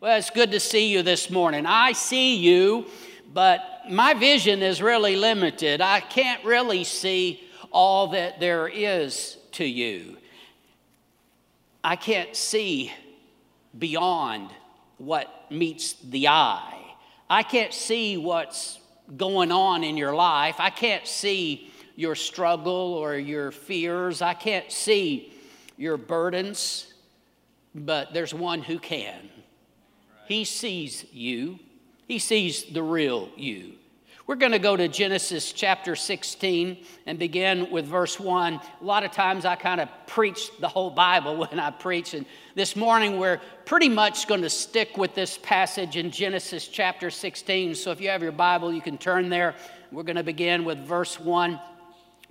Well, it's good to see you this morning. I see you, but my vision is really limited. I can't really see all that there is to you. I can't see beyond what meets the eye. I can't see what's going on in your life. I can't see your struggle or your fears. I can't see your burdens, but there's one who can. He sees you, He sees the real you. We're going to go to Genesis chapter 16 and begin with verse 1. A lot of times I kind of preach the whole Bible when I preach, and this morning we're pretty much going to stick with this passage in Genesis chapter 16. So if you have your Bible, you can turn there. We're going to begin with verse 1.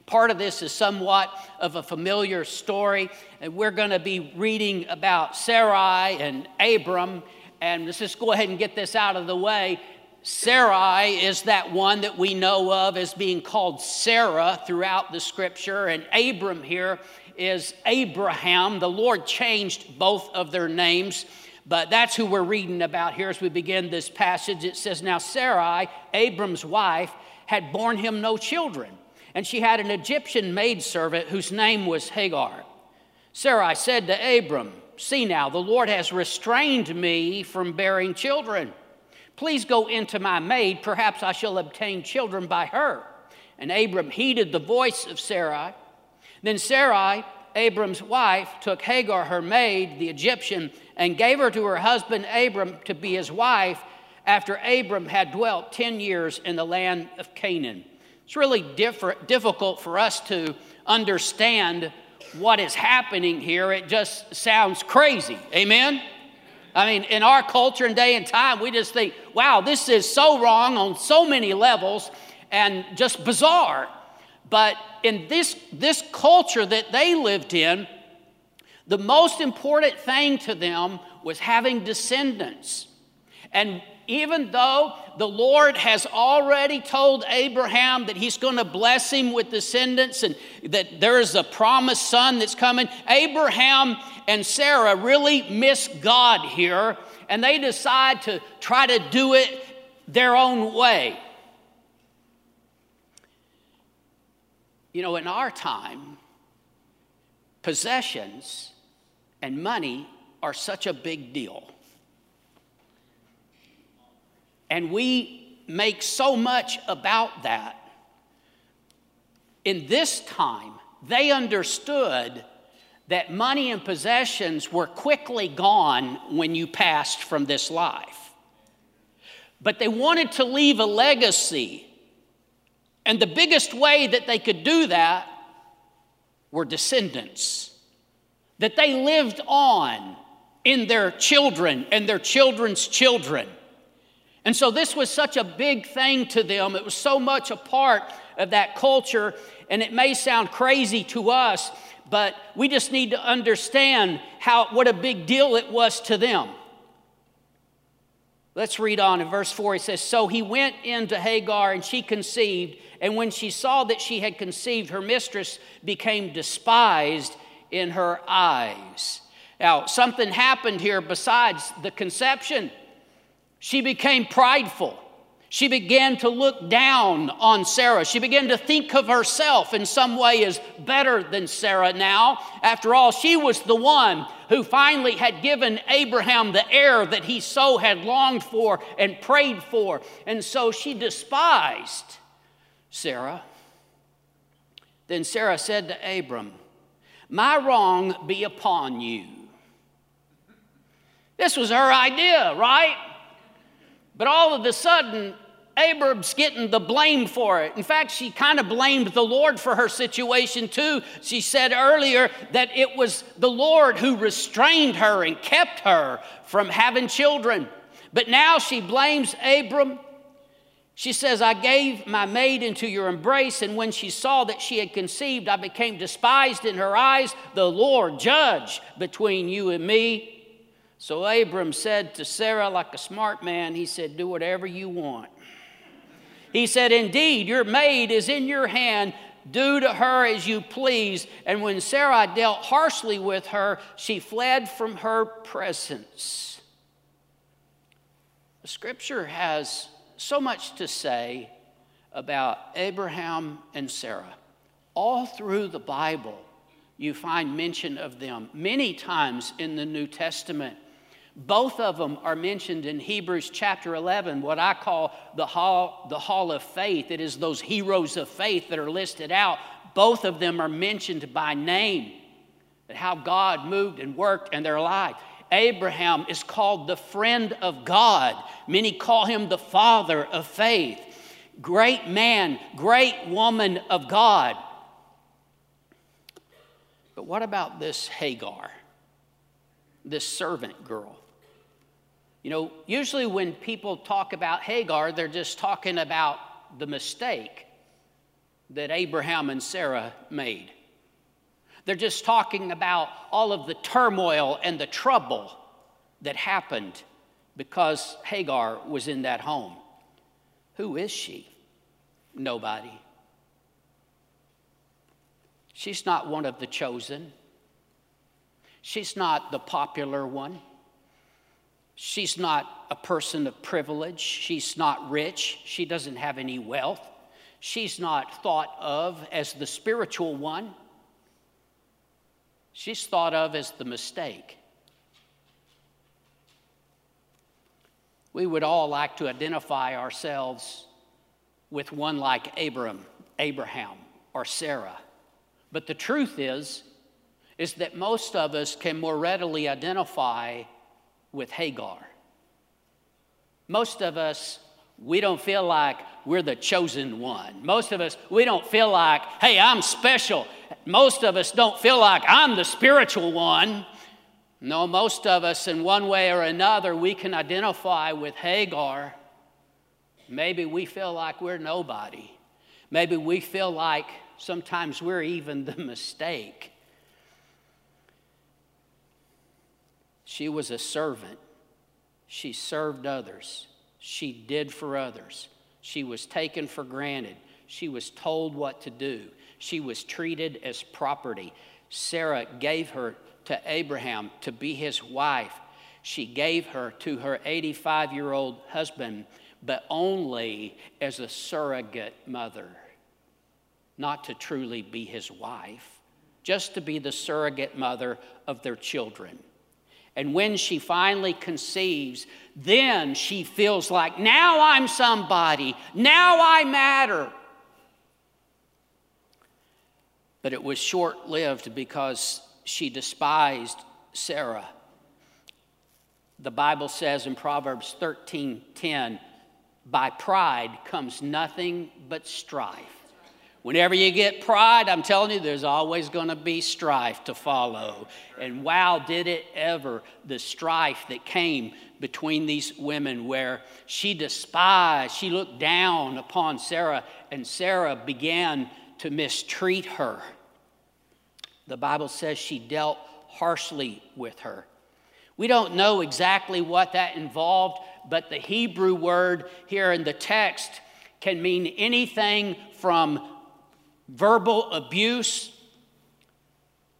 Part of this is somewhat of a familiar story, and we're going to be reading about Sarai and Abram. And let's just go ahead and get this out of the way. Sarai is that one that we know of as being called Sarah throughout the scripture, and Abram here is Abraham. The Lord changed both of their names, but that's who we're reading about here as we begin this passage. It says, Now Sarai, Abram's wife, had borne him no children, and she had an Egyptian maidservant whose name was Hagar. Sarai said to Abram, See now, the Lord has restrained me from bearing children. Please go into my maid, perhaps I shall obtain children by her. And Abram heeded the voice of Sarai. Then Sarai, Abram's wife, took Hagar, her maid, the Egyptian, and gave her to her husband Abram to be his wife after Abram had dwelt 10 years in the land of Canaan. It's really difficult for us to understand what is happening here. It just sounds crazy. Amen? I mean, in our culture and day and time, we just think, wow, this is so wrong on so many levels and just bizarre. But in this, this culture that they lived in, the most important thing to them was having descendants. And even though the Lord has already told Abraham that he's going to bless him with descendants and that there is a promised son that's coming, Abraham and Sarah really miss God here and they decide to try to do it their own way. You know, in our time, possessions and money are such a big deal. And we make so much about that. In this time, they understood that money and possessions were quickly gone when you passed from this life. But they wanted to leave a legacy. And the biggest way that they could do that were descendants, that they lived on in their children and their children's children. And so this was such a big thing to them. It was so much a part of that culture. And it may sound crazy to us, but we just need to understand how, what a big deal it was to them. Let's read on in verse 4. He says, So he went into Hagar, and she conceived. And when she saw that she had conceived, her mistress became despised in her eyes. Now, something happened here besides the conception. She became prideful. She began to look down on Sarah. She began to think of herself in some way as better than Sarah now. After all, she was the one who finally had given Abraham the heir that he so had longed for and prayed for. And so she despised Sarah. Then Sarah said to Abram, My wrong be upon you. This was her idea, right? But all of a sudden, Abram's getting the blame for it. In fact, she kind of blamed the Lord for her situation too. She said earlier that it was the Lord who restrained her and kept her from having children. But now she blames Abram. She says, I gave my maid into your embrace, and when she saw that she had conceived, I became despised in her eyes. The Lord judge between you and me. So Abram said to Sarah, like a smart man, he said, Do whatever you want. He said, Indeed, your maid is in your hand. Do to her as you please. And when Sarah dealt harshly with her, she fled from her presence. The Scripture has so much to say about Abraham and Sarah. All through the Bible, you find mention of them many times in the New Testament. Both of them are mentioned in Hebrews chapter 11, what I call the hall, the hall of faith. It is those heroes of faith that are listed out. Both of them are mentioned by name, how God moved and worked in their life. Abraham is called the friend of God. Many call him the father of faith. Great man, great woman of God. But what about this Hagar, this servant girl? You know, usually when people talk about Hagar, they're just talking about the mistake that Abraham and Sarah made. They're just talking about all of the turmoil and the trouble that happened because Hagar was in that home. Who is she? Nobody. She's not one of the chosen. She's not the popular one. She's not a person of privilege. She's not rich. She doesn't have any wealth. She's not thought of as the spiritual one. She's thought of as the mistake. We would all like to identify ourselves with one like Abram, Abraham or Sarah. But the truth is is that most of us can more readily identify with Hagar. Most of us we don't feel like we're the chosen one. Most of us, we don't feel like, hey, I'm special. Most of us don't feel like I'm the spiritual one. No, most of us, in one way or another, we can identify with Hagar. Maybe we feel like we're nobody. Maybe we feel like sometimes we're even the mistake. She was a servant, she served others she did for others. She was taken for granted. She was told what to do. She was treated as property. Sarah gave her to Abraham to be his wife. She gave her to her 85 year old husband, but only as a surrogate mother, not to truly be his wife, just to be the surrogate mother of their children. And when she finally conceives, then she feels like, now I'm somebody, now I matter. But it was short lived because she despised Sarah. The Bible says in Proverbs 13 10, by pride comes nothing but strife. Whenever you get pride, I'm telling you, there's always going to be strife to follow. And wow, did it ever, the strife that came between these women where she despised, she looked down upon Sarah, and Sarah began to mistreat her. The Bible says she dealt harshly with her. We don't know exactly what that involved, but the Hebrew word here in the text can mean anything from verbal abuse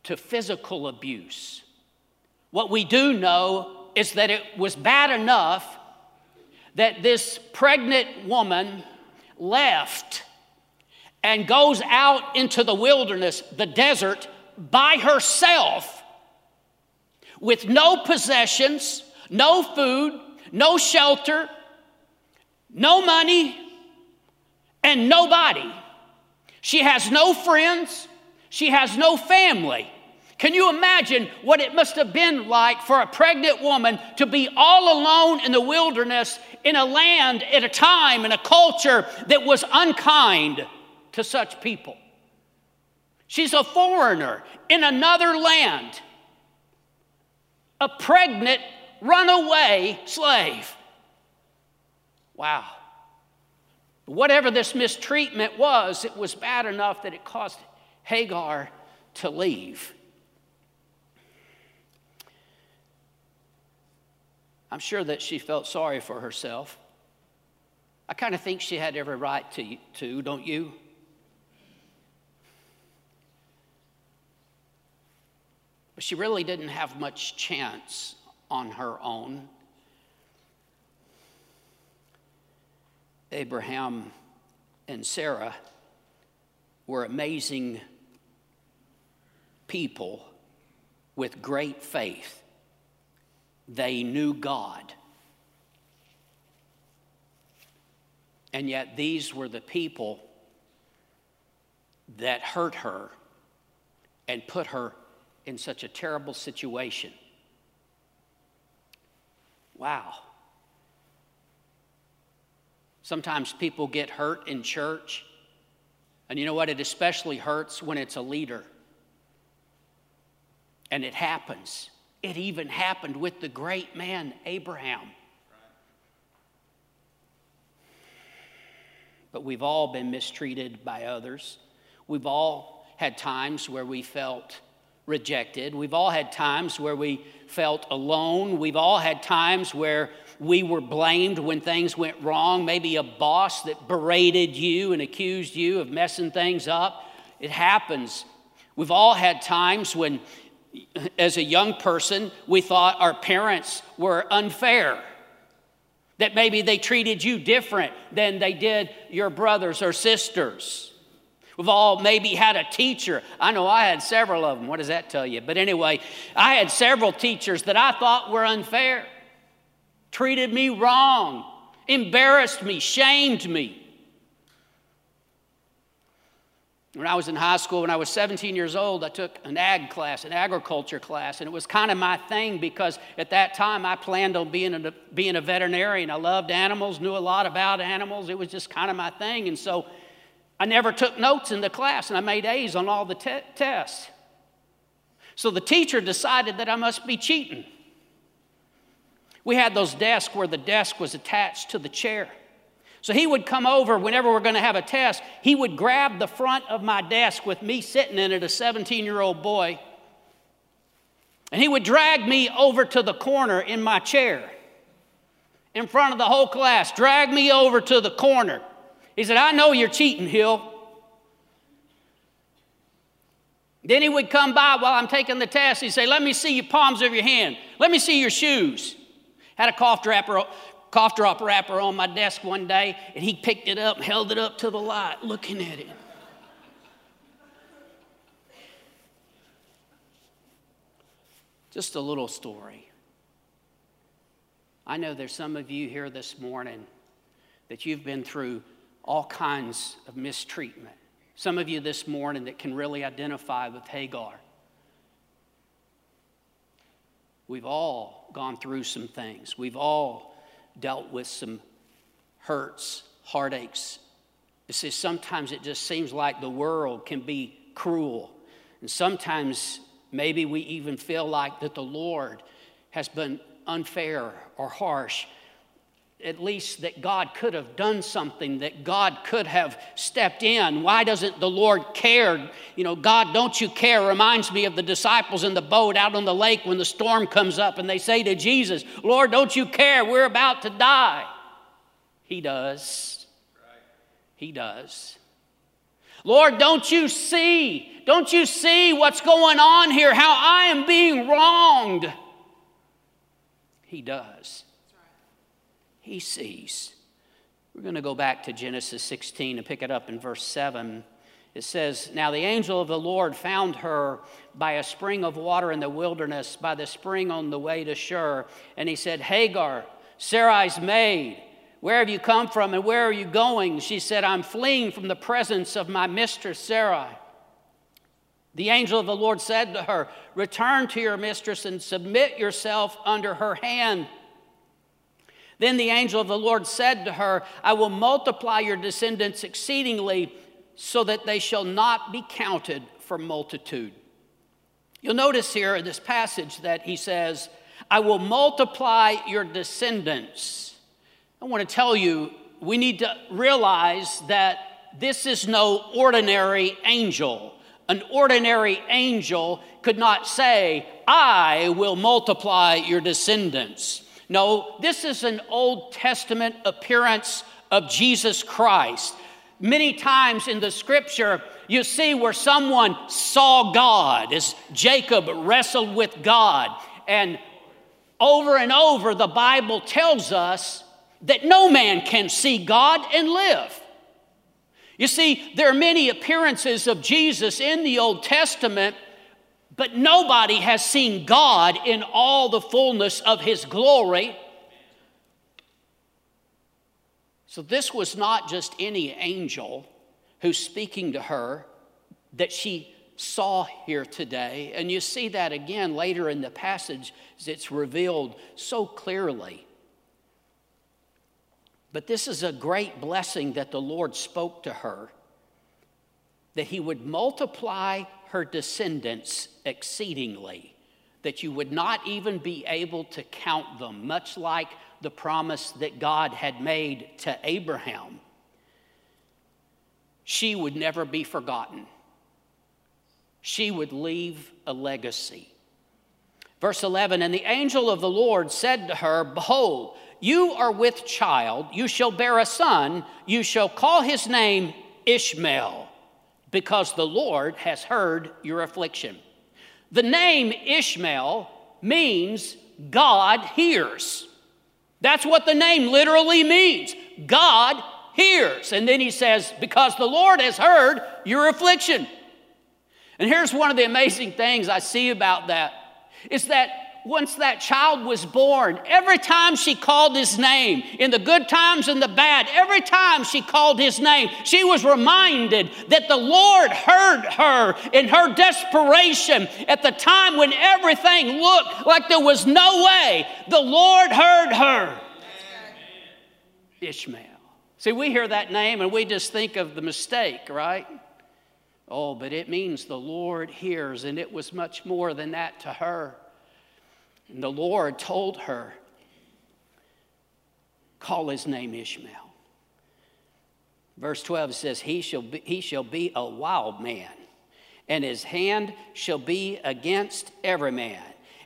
to physical abuse. What we do know is that it was bad enough that this pregnant woman left and goes out into the wilderness, the desert, by herself with no possessions, no food, no shelter, no money, and nobody. She has no friends, she has no family. Can you imagine what it must have been like for a pregnant woman to be all alone in the wilderness in a land at a time in a culture that was unkind to such people? She's a foreigner in another land, a pregnant, runaway slave. Wow. Whatever this mistreatment was, it was bad enough that it caused Hagar to leave. I'm sure that she felt sorry for herself. I kind of think she had every right to, to, don't you? But she really didn't have much chance on her own. Abraham and Sarah were amazing people with great faith. They knew God. And yet, these were the people that hurt her and put her in such a terrible situation. Wow. Sometimes people get hurt in church, and you know what? It especially hurts when it's a leader. And it happens. It even happened with the great man, Abraham. But we've all been mistreated by others. We've all had times where we felt rejected. We've all had times where we felt alone. We've all had times where we were blamed when things went wrong. Maybe a boss that berated you and accused you of messing things up. It happens. We've all had times when, as a young person, we thought our parents were unfair. That maybe they treated you different than they did your brothers or sisters. We've all maybe had a teacher. I know I had several of them. What does that tell you? But anyway, I had several teachers that I thought were unfair, treated me wrong, embarrassed me, shamed me. When I was in high school, when I was 17 years old, I took an ag class, an agriculture class, and it was kind of my thing because at that time I planned on being a, being a veterinarian. I loved animals, knew a lot about animals. It was just kind of my thing. And so I never took notes in the class, and I made A's on all the te- tests. So the teacher decided that I must be cheating. We had those desks where the desk was attached to the chair. So he would come over whenever we're going to have a test. He would grab the front of my desk with me sitting in it, a 17 year old boy, and he would drag me over to the corner in my chair in front of the whole class, drag me over to the corner. He said, I know you're cheating, Hill. Then he would come by while I'm taking the test. He'd say, Let me see your palms of your hand. Let me see your shoes. Had a cough dropper, cough drop wrapper on my desk one day, and he picked it up held it up to the light, looking at it. Just a little story. I know there's some of you here this morning that you've been through all kinds of mistreatment. Some of you this morning that can really identify with Hagar. We've all gone through some things. We've all dealt with some hurts, heartaches. You see, sometimes it just seems like the world can be cruel. And sometimes maybe we even feel like that the Lord has been unfair or harsh at least that God could have done something, that God could have stepped in. Why doesn't the Lord care? You know, God, don't you care? Reminds me of the disciples in the boat out on the lake when the storm comes up and they say to Jesus, Lord, don't you care? We're about to die. He does. He does. Lord, don't you see? Don't you see what's going on here? How I am being wronged? He does he sees. We're going to go back to Genesis 16 and pick it up in verse 7. It says, Now the angel of the Lord found her by a spring of water in the wilderness, by the spring on the way to Shur. And he said, Hagar, Sarai's maid, where have you come from and where are you going? She said, I'm fleeing from the presence of my mistress Sarai. The angel of the Lord said to her, Return to your mistress and submit yourself under her hand. Then the angel of the Lord said to her, I will multiply your descendants exceedingly, so that they shall not be counted for multitude. You'll notice here in this passage that he says, I will multiply your descendants. I want to tell you, we need to realize that this is no ordinary angel. An ordinary angel could not say, I will multiply your descendants. No, this is an Old Testament appearance of Jesus Christ. Many times in the scripture, you see where someone saw God as Jacob wrestled with God. And over and over, the Bible tells us that no man can see God and live. You see, there are many appearances of Jesus in the Old Testament, but nobody has seen God in all the fullness of his glory. So, this was not just any angel who's speaking to her that she saw here today. And you see that again later in the passage as it's revealed so clearly. But this is a great blessing that the Lord spoke to her that He would multiply her descendants exceedingly, that you would not even be able to count them, much like the promise that God had made to Abraham. She would never be forgotten. She would leave a legacy. Verse 11 And the angel of the Lord said to her, Behold, you are with child, you shall bear a son, you shall call his name Ishmael, because the Lord has heard your affliction. The name Ishmael means God hears. That's what the name literally means. God hears. And then he says, Because the Lord has heard your affliction. And here's one of the amazing things I see about that is that once that child was born, every time she called his name, in the good times and the bad, every time she called his name, she was reminded that the Lord heard her in her desperation at the time when everything looked like there was no way. The Lord heard her. Ishmael. See, we hear that name and we just think of the mistake, right? Oh, but it means the Lord hears, and it was much more than that to her. And the Lord told her, Call his name Ishmael. Verse 12 says, he shall, be, he shall be a wild man, and his hand shall be against every man,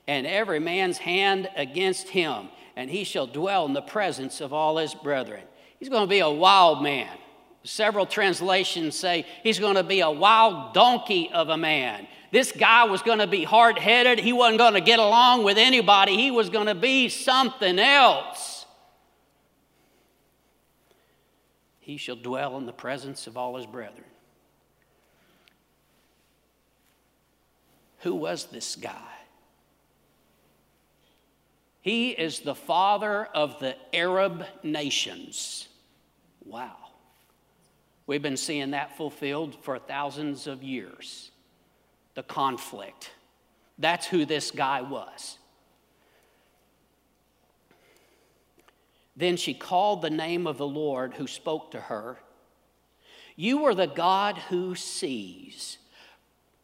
and every man's hand against him, and he shall dwell in the presence of all his brethren. He's going to be a wild man. Several translations say he's going to be a wild donkey of a man. This guy was going to be hard headed. He wasn't going to get along with anybody. He was going to be something else. He shall dwell in the presence of all his brethren. Who was this guy? He is the father of the Arab nations. Wow. We've been seeing that fulfilled for thousands of years. The conflict. That's who this guy was. Then she called the name of the Lord who spoke to her. You are the God who sees.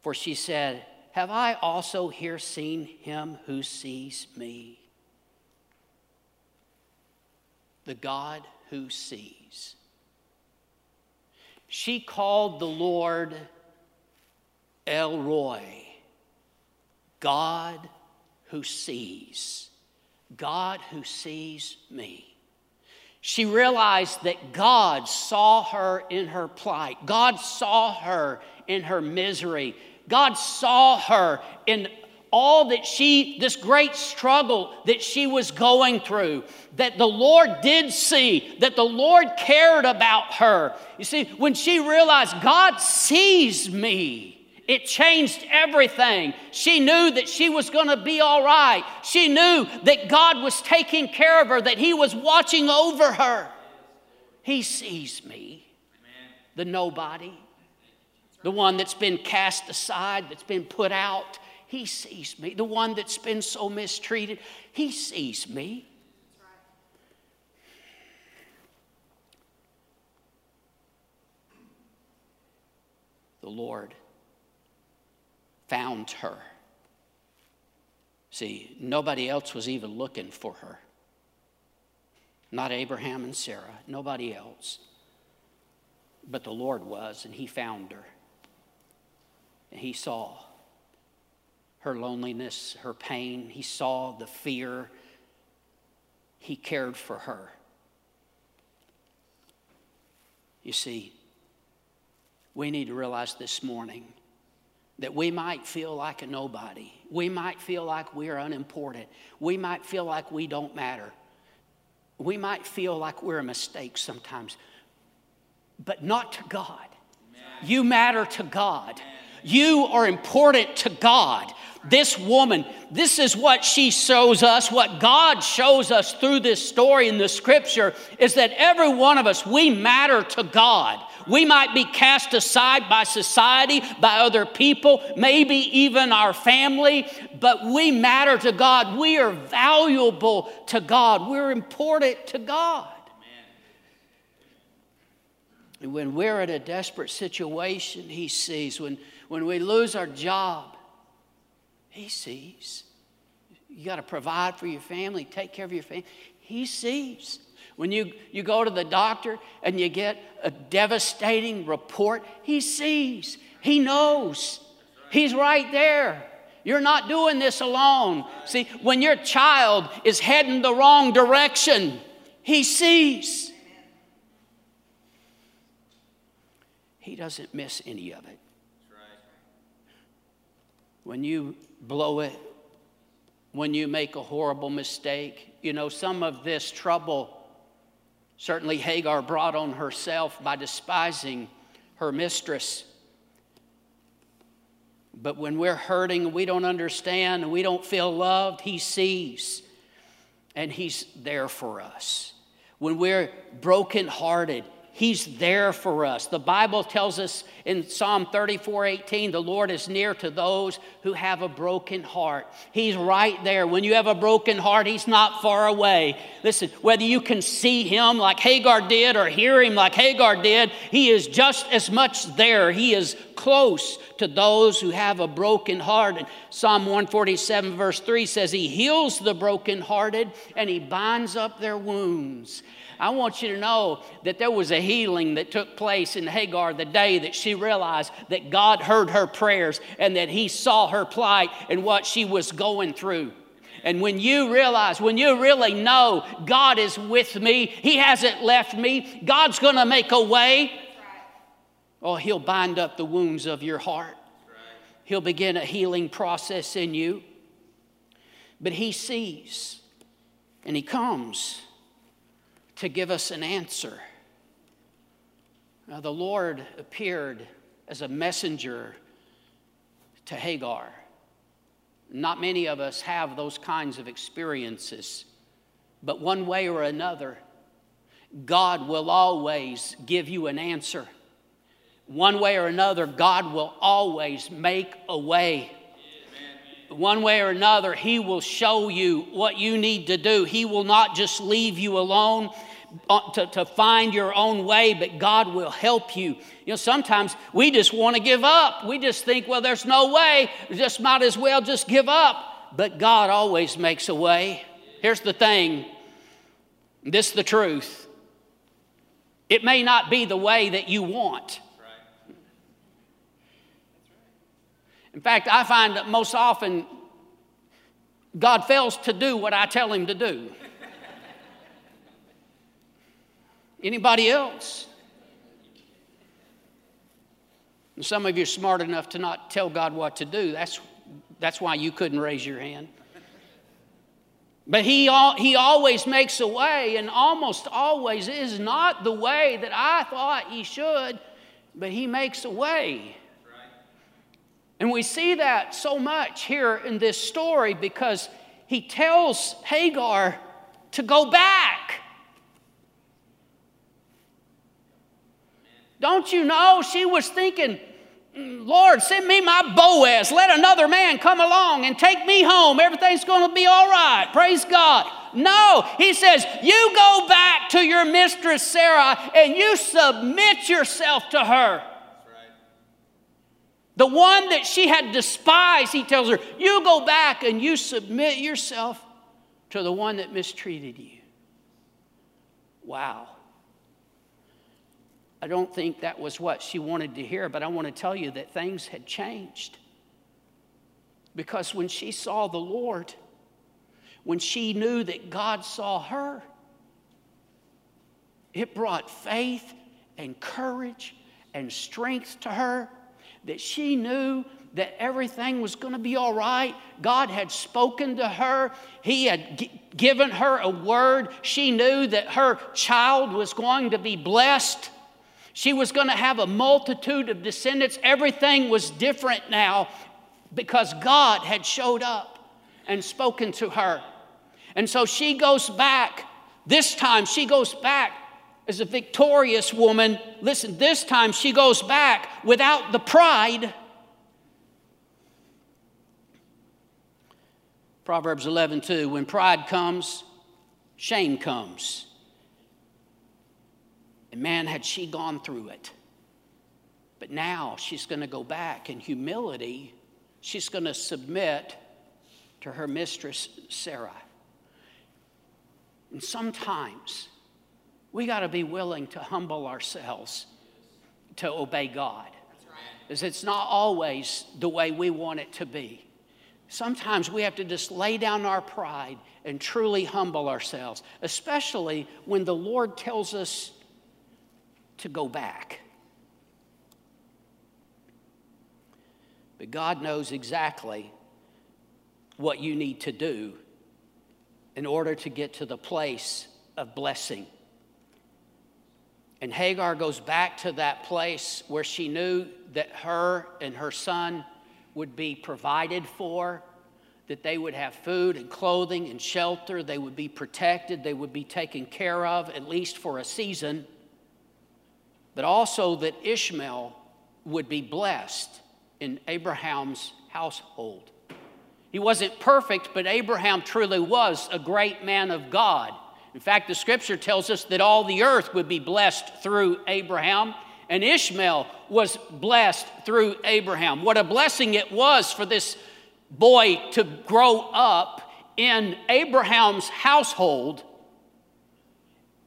For she said, Have I also here seen him who sees me? The God who sees. She called the Lord El Roi, God who sees, God who sees me. She realized that God saw her in her plight. God saw her in her misery. God saw her in all that she, this great struggle that she was going through, that the Lord did see, that the Lord cared about her. You see, when she realized God sees me, it changed everything. She knew that she was going to be all right. She knew that God was taking care of her, that He was watching over her. He sees me, the nobody, the one that's been cast aside, that's been put out. He sees me. The one that's been so mistreated, He sees me. The Lord found her. See, nobody else was even looking for her. Not Abraham and Sarah, nobody else. But the Lord was, and He found her. And He saw her loneliness, her pain. He saw the fear. He cared for her. You see, we need to realize this morning that we might feel like a nobody. We might feel like we're unimportant. We might feel like we don't matter. we might feel like we're a mistake sometimes, but not to God. Amen. You matter to God. Amen. You are important to God. This woman, this is what she shows us, what God shows us through this story in the scripture is that every one of us, we matter to God. We might be cast aside by society, by other people, maybe even our family, but we matter to God. We are valuable to God. We're important to God. And when we're in a desperate situation, He sees. When, when we lose our job, He sees. You got to provide for your family, take care of your family. He sees. When you, you go to the doctor and you get a devastating report, he sees, he knows, he's right there. You're not doing this alone. See, when your child is heading the wrong direction, he sees. He doesn't miss any of it. When you blow it, when you make a horrible mistake, you know, some of this trouble Certainly, Hagar brought on herself by despising her mistress. But when we're hurting we don't understand and we don't feel loved, He sees and He's there for us. When we're brokenhearted, He's there for us. The Bible tells us in Psalm 34 18, the Lord is near to those who have a broken heart. He's right there. When you have a broken heart, He's not far away. Listen, whether you can see Him like Hagar did or hear Him like Hagar did, He is just as much there. He is close to those who have a broken heart. And Psalm 147, verse 3 says, He heals the brokenhearted and He binds up their wounds. I want you to know that there was a healing that took place in Hagar the day that she realized that God heard her prayers and that He saw her plight and what she was going through. And when you realize, when you really know God is with me, He hasn't left me, God's gonna make a way, oh, He'll bind up the wounds of your heart. He'll begin a healing process in you. But He sees and He comes to give us an answer. Now, the Lord appeared as a messenger to Hagar. Not many of us have those kinds of experiences, but one way or another, God will always give you an answer. One way or another, God will always make a way one way or another, He will show you what you need to do. He will not just leave you alone uh, to, to find your own way, but God will help you. You know, sometimes we just want to give up. We just think, well, there's no way, just might as well just give up. But God always makes a way. Here's the thing this is the truth. It may not be the way that you want. In fact, I find that most often God fails to do what I tell him to do. Anybody else? And some of you are smart enough to not tell God what to do. That's, that's why you couldn't raise your hand. But he, he always makes a way, and almost always is not the way that I thought he should, but he makes a way. And we see that so much here in this story because he tells Hagar to go back. Don't you know? She was thinking, Lord, send me my Boaz. Let another man come along and take me home. Everything's going to be all right. Praise God. No, he says, You go back to your mistress Sarah and you submit yourself to her. The one that she had despised, he tells her, You go back and you submit yourself to the one that mistreated you. Wow. I don't think that was what she wanted to hear, but I want to tell you that things had changed. Because when she saw the Lord, when she knew that God saw her, it brought faith and courage and strength to her that she knew that everything was going to be all right. God had spoken to her, He had g- given her a word. She knew that her child was going to be blessed. She was going to have a multitude of descendants. Everything was different now because God had showed up and spoken to her. And so she goes back. This time she goes back as a victorious woman. Listen, this time she goes back without the pride. Proverbs 11, 2. When pride comes, shame comes. And man, had she gone through it. But now she's going to go back in humility. She's going to submit to her mistress, Sarah. And sometimes we got to be willing to humble ourselves to obey God. Because it's not always the way we want it to be. Sometimes we have to just lay down our pride and truly humble ourselves, especially when the Lord tells us to go back. But God knows exactly what you need to do in order to get to the place of blessing. And Hagar goes back to that place where she knew that her and her son would be provided for, that they would have food and clothing and shelter, they would be protected, they would be taken care of, at least for a season but also that Ishmael would be blessed in Abraham's household. He wasn't perfect, but Abraham truly was a great man of God. In fact, the scripture tells us that all the earth would be blessed through Abraham, and Ishmael was blessed through Abraham. What a blessing it was for this boy to grow up in Abraham's household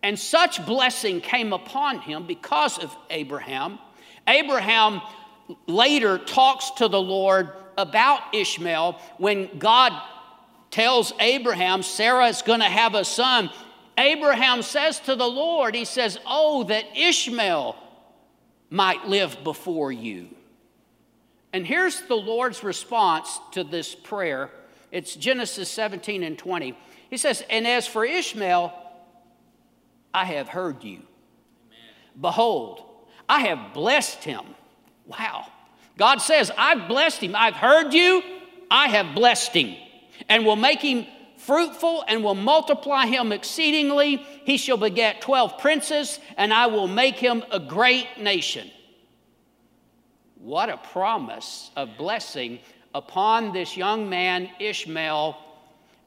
and such blessing came upon him because of Abraham. Abraham later talks to the Lord about Ishmael when God tells Abraham Sarah is going to have a son. Abraham says to the Lord, He says, Oh, that Ishmael might live before you. And here's the Lord's response to this prayer. It's Genesis 17 and 20. He says, And as for Ishmael, I have heard you. Amen. Behold, I have blessed him. Wow. God says, I've blessed him. I've heard you. I have blessed him and will make him fruitful and will multiply him exceedingly. He shall beget 12 princes, and I will make him a great nation. What a promise of blessing upon this young man, Ishmael.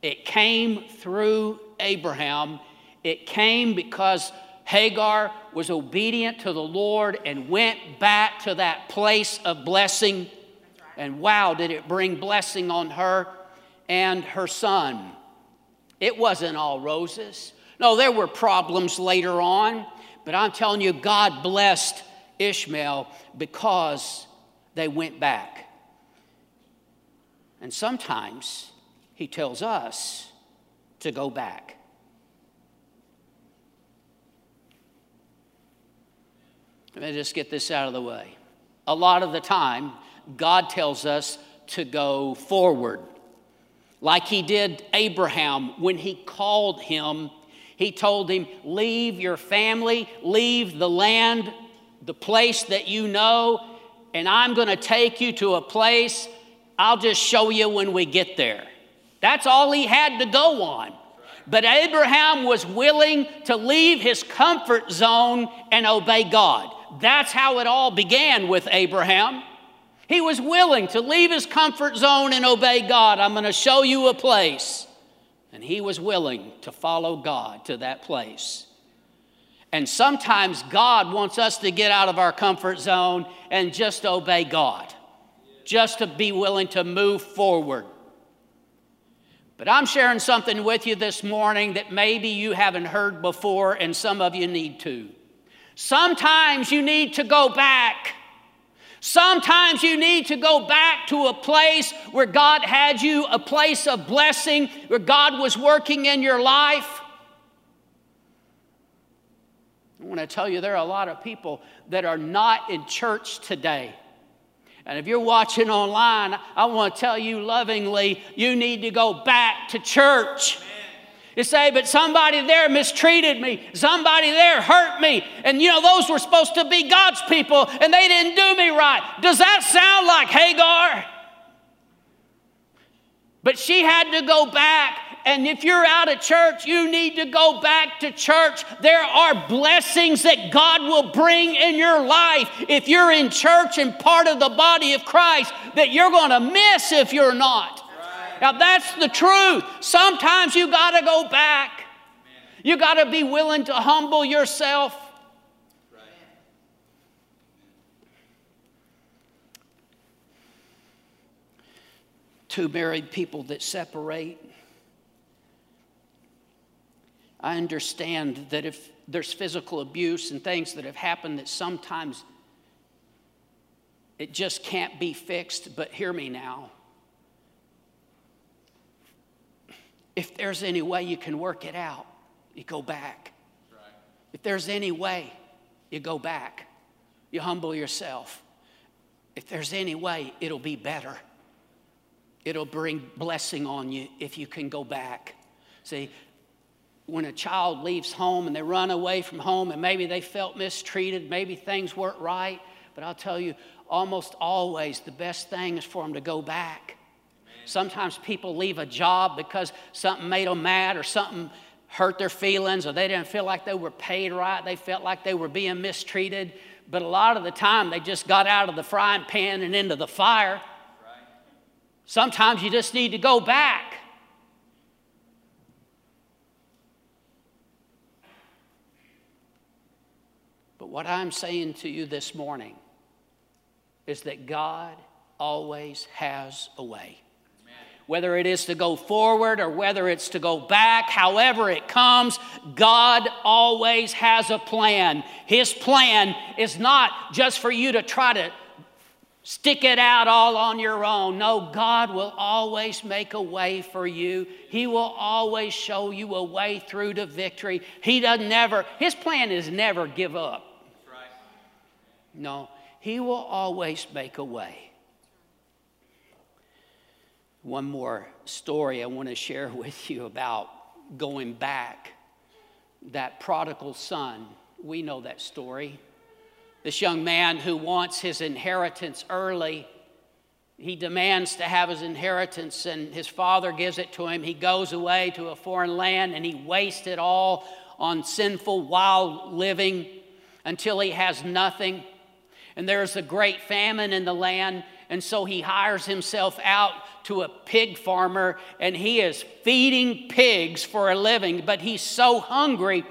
It came through Abraham it came because Hagar was obedient to the Lord and went back to that place of blessing. And wow, did it bring blessing on her and her son. It wasn't all roses. No, there were problems later on, but I'm telling you, God blessed Ishmael because they went back. And sometimes He tells us to go back. Let me just get this out of the way. A lot of the time, God tells us to go forward. Like he did Abraham when he called him, he told him, Leave your family, leave the land, the place that you know, and I'm going to take you to a place I'll just show you when we get there. That's all he had to go on. But Abraham was willing to leave his comfort zone and obey God. That's how it all began with Abraham. He was willing to leave his comfort zone and obey God. I'm going to show you a place. And he was willing to follow God to that place. And sometimes God wants us to get out of our comfort zone and just obey God, just to be willing to move forward. But I'm sharing something with you this morning that maybe you haven't heard before, and some of you need to. Sometimes you need to go back. Sometimes you need to go back to a place where God had you, a place of blessing, where God was working in your life. I want to tell you there are a lot of people that are not in church today. And if you're watching online, I want to tell you lovingly, you need to go back to church. You say, but somebody there mistreated me. Somebody there hurt me. And you know, those were supposed to be God's people and they didn't do me right. Does that sound like Hagar? But she had to go back. And if you're out of church, you need to go back to church. There are blessings that God will bring in your life if you're in church and part of the body of Christ that you're going to miss if you're not. Now, that's the truth. Sometimes you got to go back. You got to be willing to humble yourself. Two married people that separate. I understand that if there's physical abuse and things that have happened, that sometimes it just can't be fixed. But hear me now. If there's any way you can work it out, you go back. Right. If there's any way, you go back. You humble yourself. If there's any way, it'll be better. It'll bring blessing on you if you can go back. See, when a child leaves home and they run away from home and maybe they felt mistreated, maybe things weren't right, but I'll tell you, almost always the best thing is for them to go back Sometimes people leave a job because something made them mad or something hurt their feelings or they didn't feel like they were paid right. They felt like they were being mistreated. But a lot of the time, they just got out of the frying pan and into the fire. Sometimes you just need to go back. But what I'm saying to you this morning is that God always has a way whether it is to go forward or whether it's to go back, however it comes, God always has a plan. His plan is not just for you to try to stick it out all on your own. No, God will always make a way for you. He will always show you a way through to victory. He doesn't never, his plan is never give up. No, he will always make a way. One more story I want to share with you about going back. That prodigal son, we know that story. This young man who wants his inheritance early, he demands to have his inheritance, and his father gives it to him. He goes away to a foreign land and he wastes it all on sinful, wild living until he has nothing. And there's a great famine in the land, and so he hires himself out to a pig farmer and he is feeding pigs for a living, but he's so hungry,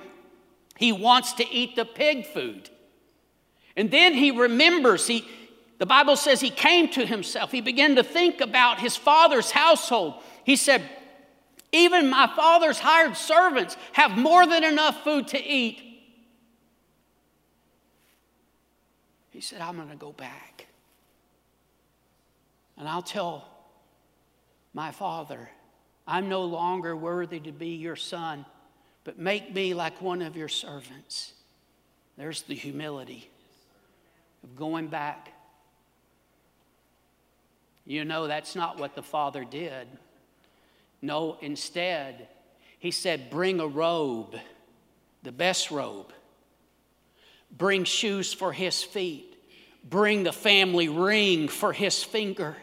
he wants to eat the pig food. And then he remembers, he, the Bible says he came to himself. He began to think about his father's household. He said, Even my father's hired servants have more than enough food to eat. He said, I'm going to go back. And I'll tell my father, I'm no longer worthy to be your son, but make me like one of your servants. There's the humility of going back. You know, that's not what the father did. No, instead, he said, Bring a robe, the best robe. Bring shoes for his feet. Bring the family ring for his finger.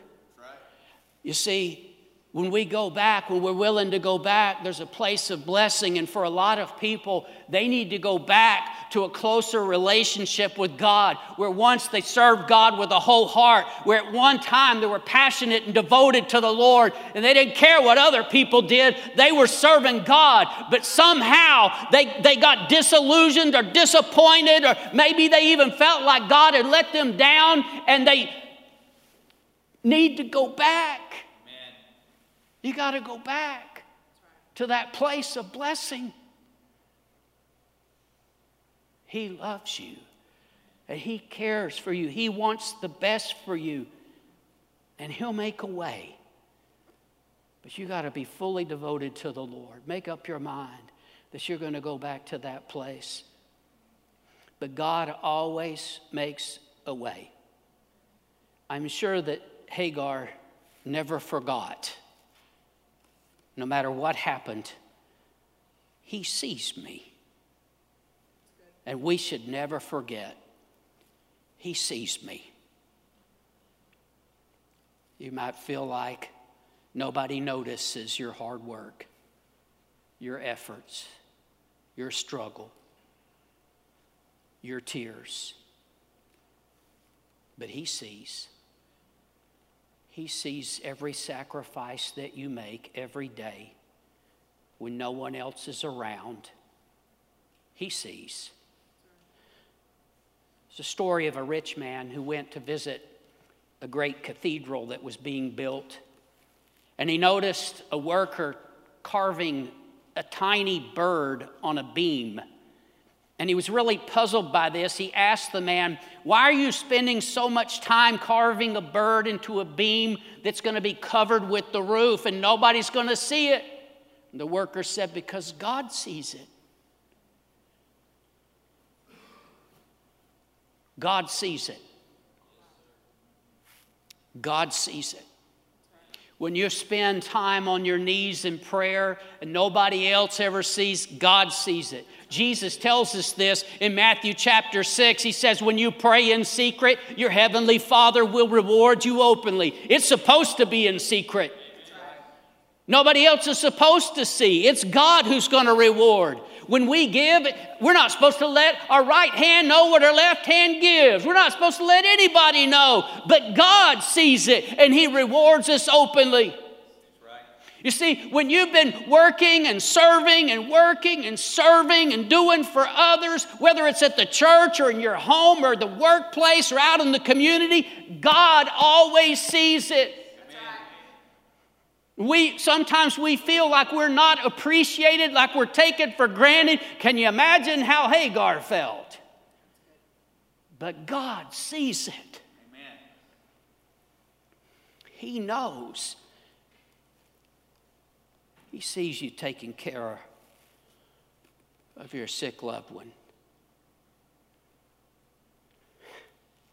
You see, when we go back, when we're willing to go back, there's a place of blessing. And for a lot of people, they need to go back to a closer relationship with God, where once they served God with a whole heart, where at one time they were passionate and devoted to the Lord, and they didn't care what other people did. They were serving God, but somehow they, they got disillusioned or disappointed, or maybe they even felt like God had let them down, and they need to go back you got to go back to that place of blessing. He loves you and He cares for you. He wants the best for you, and He'll make a way. But you got to be fully devoted to the Lord. Make up your mind that you're going to go back to that place. But God always makes a way. I'm sure that Hagar never forgot. No matter what happened, he sees me. And we should never forget, he sees me. You might feel like nobody notices your hard work, your efforts, your struggle, your tears. But he sees. He sees every sacrifice that you make every day when no one else is around. He sees. It's a story of a rich man who went to visit a great cathedral that was being built. And he noticed a worker carving a tiny bird on a beam. And he was really puzzled by this. He asked the man, Why are you spending so much time carving a bird into a beam that's going to be covered with the roof and nobody's going to see it? And the worker said, Because God sees it. God sees it. God sees it. When you spend time on your knees in prayer and nobody else ever sees, God sees it. Jesus tells us this in Matthew chapter 6. He says, When you pray in secret, your heavenly Father will reward you openly. It's supposed to be in secret. Nobody else is supposed to see. It's God who's going to reward. When we give, we're not supposed to let our right hand know what our left hand gives. We're not supposed to let anybody know. But God sees it and He rewards us openly. You see, when you've been working and serving and working and serving and doing for others, whether it's at the church or in your home or the workplace or out in the community, God always sees it. We sometimes we feel like we're not appreciated, like we're taken for granted. Can you imagine how Hagar felt? But God sees it. Amen. He knows. He sees you taking care of your sick loved one.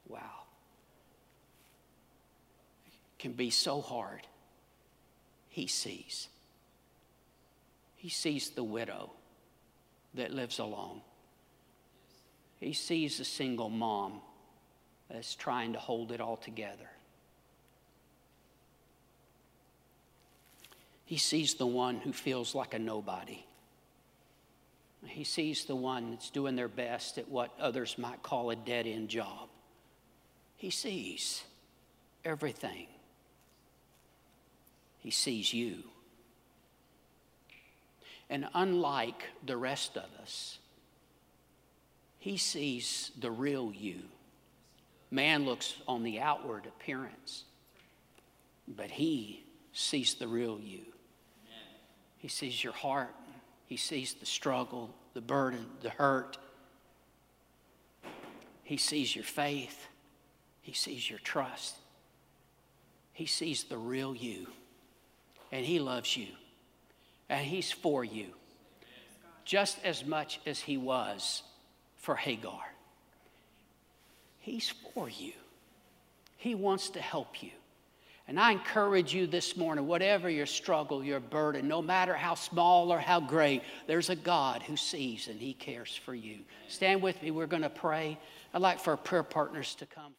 Wow. It can be so hard he sees. He sees the widow that lives alone. He sees the single mom that's trying to hold it all together. He sees the one who feels like a nobody. He sees the one that's doing their best at what others might call a dead end job. He sees everything. He sees you. And unlike the rest of us, he sees the real you. Man looks on the outward appearance, but he sees the real you. He sees your heart, he sees the struggle, the burden, the hurt. He sees your faith, he sees your trust, he sees the real you. And He loves you, and He's for you. Just as much as He was for Hagar. He's for you, He wants to help you. And I encourage you this morning, whatever your struggle, your burden, no matter how small or how great, there's a God who sees and He cares for you. Stand with me. We're going to pray. I'd like for our prayer partners to come.